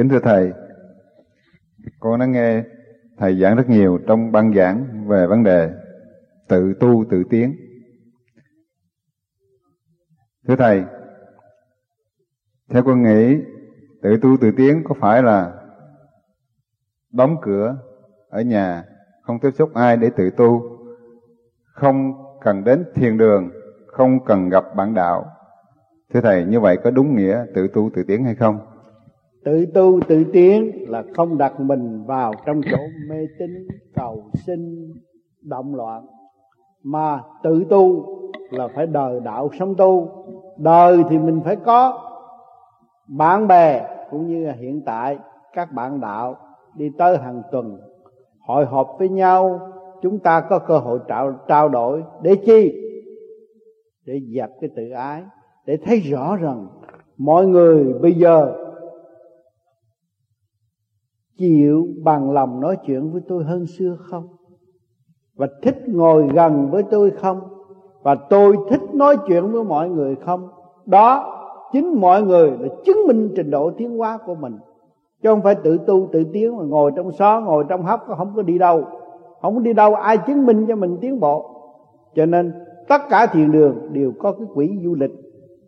Kính thưa Thầy, con đã nghe Thầy giảng rất nhiều trong băng giảng về vấn đề tự tu tự tiến. Thưa Thầy, theo con nghĩ tự tu tự tiến có phải là đóng cửa ở nhà, không tiếp xúc ai để tự tu, không cần đến thiền đường, không cần gặp bạn đạo. Thưa Thầy, như vậy có đúng nghĩa tự tu tự tiến hay không? Tự tu tự tiến là không đặt mình vào trong chỗ mê tín cầu sinh động loạn. Mà tự tu là phải đời đạo sống tu. Đời thì mình phải có bạn bè cũng như là hiện tại các bạn đạo đi tới hàng tuần hội họp với nhau. Chúng ta có cơ hội trao, trao đổi để chi? Để dập cái tự ái để thấy rõ rằng mọi người bây giờ chịu bằng lòng nói chuyện với tôi hơn xưa không? Và thích ngồi gần với tôi không? Và tôi thích nói chuyện với mọi người không? Đó, chính mọi người là chứng minh trình độ tiến hóa của mình. Chứ không phải tự tu, tự tiến, mà ngồi trong xó, ngồi trong hốc không có đi đâu. Không có đi đâu, ai chứng minh cho mình tiến bộ? Cho nên, tất cả thiền đường đều có cái quỹ du lịch.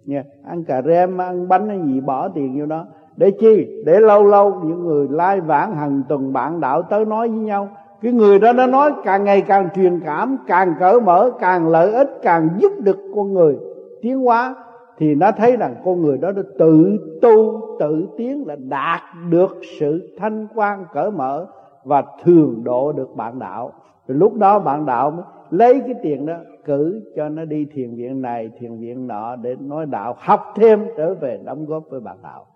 Nha, ăn cà rem, ăn bánh hay gì, bỏ tiền vô đó để chi? Để lâu lâu những người lai vãng hàng tuần bạn đạo tới nói với nhau. Cái người đó nó nói càng ngày càng truyền cảm, càng cởi mở, càng lợi ích, càng giúp được con người. Tiến hóa thì nó thấy rằng con người đó đã tự tu, tự tiến là đạt được sự thanh quan, cởi mở và thường độ được bạn đạo. Rồi lúc đó bạn đạo mới lấy cái tiền đó cử cho nó đi thiền viện này, thiền viện nọ để nói đạo, học thêm trở về đóng góp với bạn đạo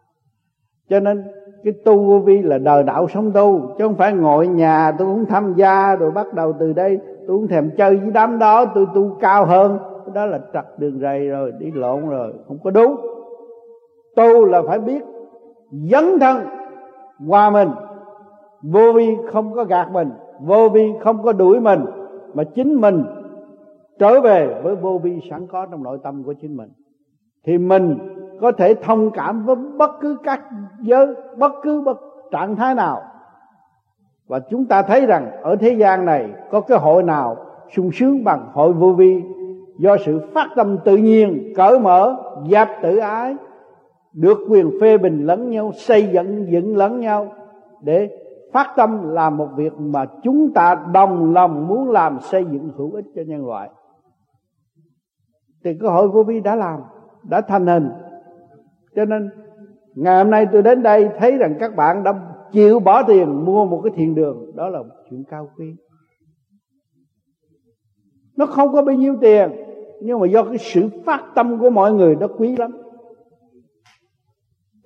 cho nên cái tu vô vi là đời đạo sống tu, chứ không phải ngồi nhà tôi muốn tham gia rồi bắt đầu từ đây. Tôi cũng thèm chơi với đám đó, tôi tu cao hơn. Đó là trật đường rầy rồi, đi lộn rồi, không có đúng. Tu là phải biết dấn thân qua mình. Vô vi không có gạt mình, vô vi không có đuổi mình, mà chính mình trở về với vô vi sẵn có trong nội tâm của chính mình. Thì mình có thể thông cảm với bất cứ các giới, bất cứ bất, trạng thái nào. Và chúng ta thấy rằng ở thế gian này có cái hội nào sung sướng bằng hội vô vi do sự phát tâm tự nhiên, cởi mở giáp tự ái, được quyền phê bình lẫn nhau, xây dựng dựng lẫn nhau để phát tâm làm một việc mà chúng ta đồng lòng muốn làm xây dựng hữu ích cho nhân loại. Thì cái hội vô vi đã làm, đã thành hình cho nên, ngày hôm nay tôi đến đây thấy rằng các bạn đã chịu bỏ tiền mua một cái thiền đường. Đó là một chuyện cao quý. Nó không có bao nhiêu tiền, nhưng mà do cái sự phát tâm của mọi người nó quý lắm.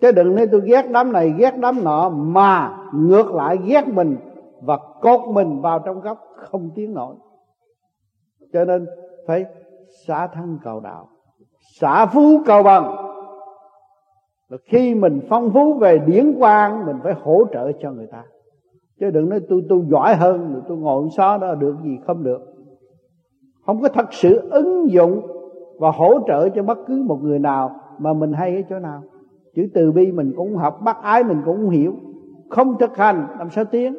Chứ đừng nói tôi ghét đám này, ghét đám nọ, mà ngược lại ghét mình và cột mình vào trong góc không tiến nổi. Cho nên phải xả thân cầu đạo, xả phú cầu bằng là khi mình phong phú về điển quang, mình phải hỗ trợ cho người ta. Chứ đừng nói tôi tôi giỏi hơn, rồi tôi ngồi xó đó, được gì không được. Không có thật sự ứng dụng và hỗ trợ cho bất cứ một người nào mà mình hay ở chỗ nào. Chữ từ bi mình cũng học, bác ái mình cũng hiểu. Không thực hành, làm sao tiến?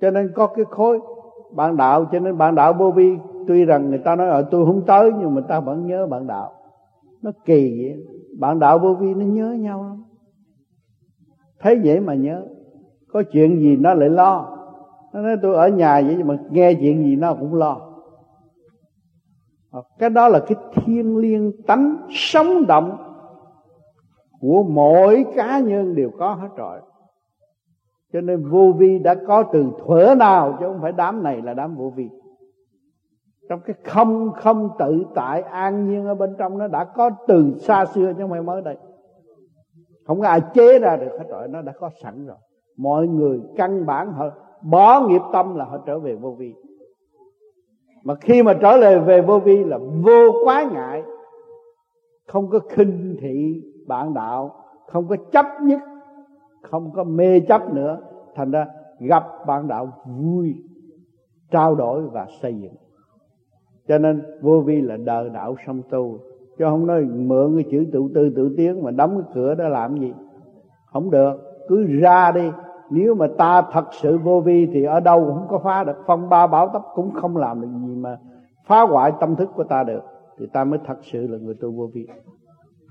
Cho nên có cái khối bạn đạo, cho nên bạn đạo vô vi tuy rằng người ta nói ở tôi không tới, nhưng mà ta vẫn nhớ bạn đạo nó kỳ vậy. Bạn đạo vô vi nó nhớ nhau lắm. Thấy vậy mà nhớ. Có chuyện gì nó lại lo. Nó nói, tôi ở nhà vậy mà nghe chuyện gì nó cũng lo. Cái đó là cái thiên liêng tánh sống động của mỗi cá nhân đều có hết rồi. Cho nên vô vi đã có từ thuở nào chứ không phải đám này là đám vô vi trong cái không không tự tại an nhiên ở bên trong nó đã có từ xa xưa chứ không phải mới đây. Không có ai chế ra được hết rồi, nó đã có sẵn rồi. Mọi người căn bản họ bỏ nghiệp tâm là họ trở về vô vi. Mà khi mà trở lại về vô vi là vô quá ngại. Không có khinh thị bạn đạo, không có chấp nhất, không có mê chấp nữa. Thành ra gặp bạn đạo vui, trao đổi và xây dựng cho nên vô vi là đời đạo song tu. Chứ không nói mượn cái chữ tự tư tự tiến mà đóng cái cửa đó làm gì? Không được. Cứ ra đi. Nếu mà ta thật sự vô vi thì ở đâu cũng có phá được. Phong ba bảo tấp cũng không làm được gì mà phá hoại tâm thức của ta được. Thì ta mới thật sự là người tu vô vi.